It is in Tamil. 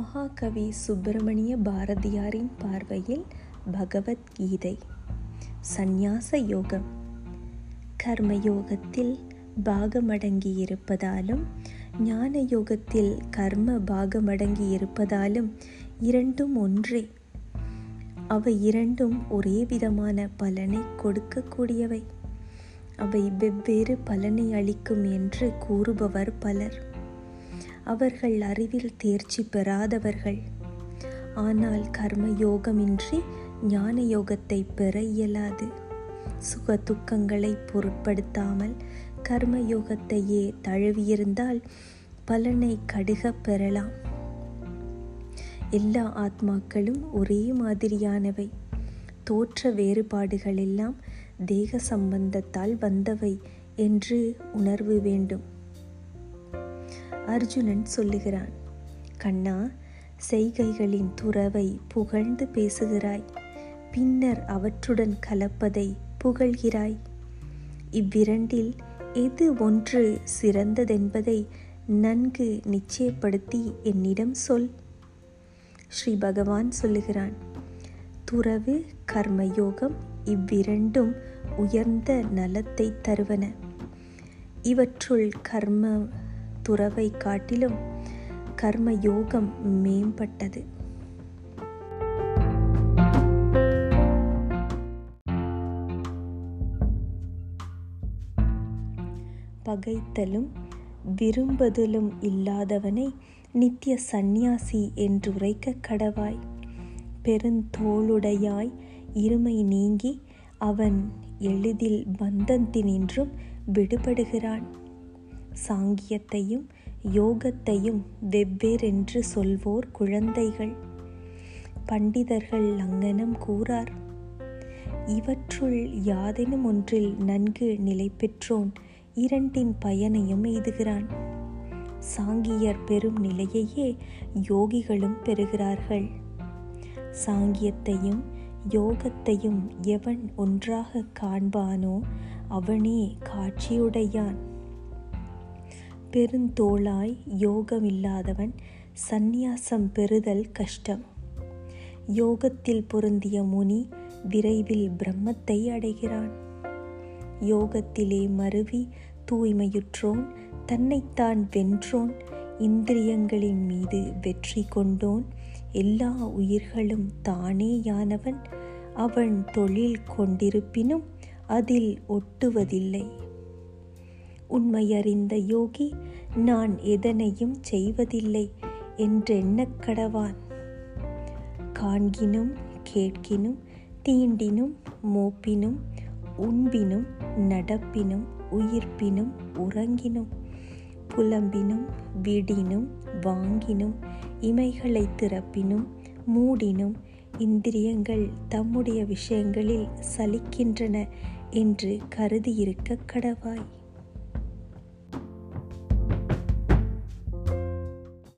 மகாகவி சுப்பிரமணிய பாரதியாரின் பார்வையில் பகவத்கீதை. சந்நியாச யோகம். கர்மயோகத்தில் பாகமடங்கி இருப்பதாலும் ஞான யோகத்தில் கர்ம பாகமடங்கி இருப்பதாலும் இரண்டும் ஒன்றே. அவை இரண்டும் ஒரே விதமான பலனை கொடுக்கக்கூடியவை. அவை வெவ்வேறு பலனை அளிக்கும் என்று கூறுபவர் பலர். அவர்கள் அறிவில் தேர்ச்சி பெறாதவர்கள். ஆனால் கர்ம யோகமின்றி ஞான யோகத்தை பெற இயலாது. சுக துக்கங்களை பொருட்படுத்தாமல் கர்ம யோகத்தையே தழுவியிருந்தால் பலனை கடுக பெறலாம். எல்லா ஆத்மாக்களும் ஒரே மாதிரியானவை. தோற்ற வேறுபாடுகள் எல்லாம் தேக சம்பந்தத்தால் வந்தவை என்று உணர்வு வேண்டும். அர்ஜுனன் சொல்லுகிறான் கண்ணா செய்கைகளின் துறவை புகழ்ந்து பேசுகிறாய் பின்னர் அவற்றுடன் கலப்பதை புகழ்கிறாய். இவ்விரண்டில் எது ஒன்று சிறந்ததென்பதை நன்கு நிச்சயப்படுத்தி என்னிடம் சொல். ஸ்ரீ பகவான் சொல்லுகிறான் துறவு கர்மயோகம் இவ்விரண்டும் உயர்ந்த நலத்தை தருவன. இவற்றுள் கர்ம துறவை காட்டிலும் கர்ம யோகம் மேம்பட்டது. பகைத்தலும் விரும்புதலும் இல்லாதவனை நித்திய சந்நியாசி என்று உரைக்க கடவாய். பெருந்தோளுடையாய் இருமை நீங்கி அவன் எளிதில் பந்தத்தினின்றும் விடுபடுகிறான். சாங்கியத்தையும் யோகத்தையும் வெவ்வேறென்று சொல்வோர் குழந்தைகள். பண்டிதர்கள் லங்கனம் கூறார் இவற்றுள் யாதெனும் ஒன்றில் நன்கு நிலை பெற்றோன் இரண்டின் பயனையும் எய்துகிறான். சாங்கியர் பெறும் நிலையையே யோகிகளும் பெறுகிறார்கள். சாங்கியத்தையும் யோகத்தையும் எவன் ஒன்றாக காண்பானோ அவனே காட்சியுடையான். பெருந்தோளாய் யோகமில்லாதவன் சந்நியாசம் பெறுதல் கஷ்டம். யோகத்தில் பொருந்திய முனி விரைவில் பிரம்மத்தை அடைகிறான். யோகத்திலே மருவி தூய்மையுற்றோன் தன்னைத்தான் வென்றோன் இந்திரியங்களின் மீது வெற்றி கொண்டோன் எல்லா உயிர்களும் தானேயானவன். அவன் தொழில் கொண்டிருப்பினும் அதில் ஒட்டுவதில்லை. உண்மையறிந்த யோகி நான் எதனையும் செய்வதில்லை என்றெண்ணக் கடவான். காண்கினும் கேட்கினும் தீண்டினும் மோப்பினும் உண்பினும் நடப்பினும் உயிர்ப்பினும் உறங்கினும் புலம்பினும் விடினும் வாங்கினும் இமைகளை திறப்பினும் மூடினும் இந்திரியங்கள் தம்முடைய விஷயங்களில் சலிக்கின்றன என்று கருதியிருக்க கடவாய்.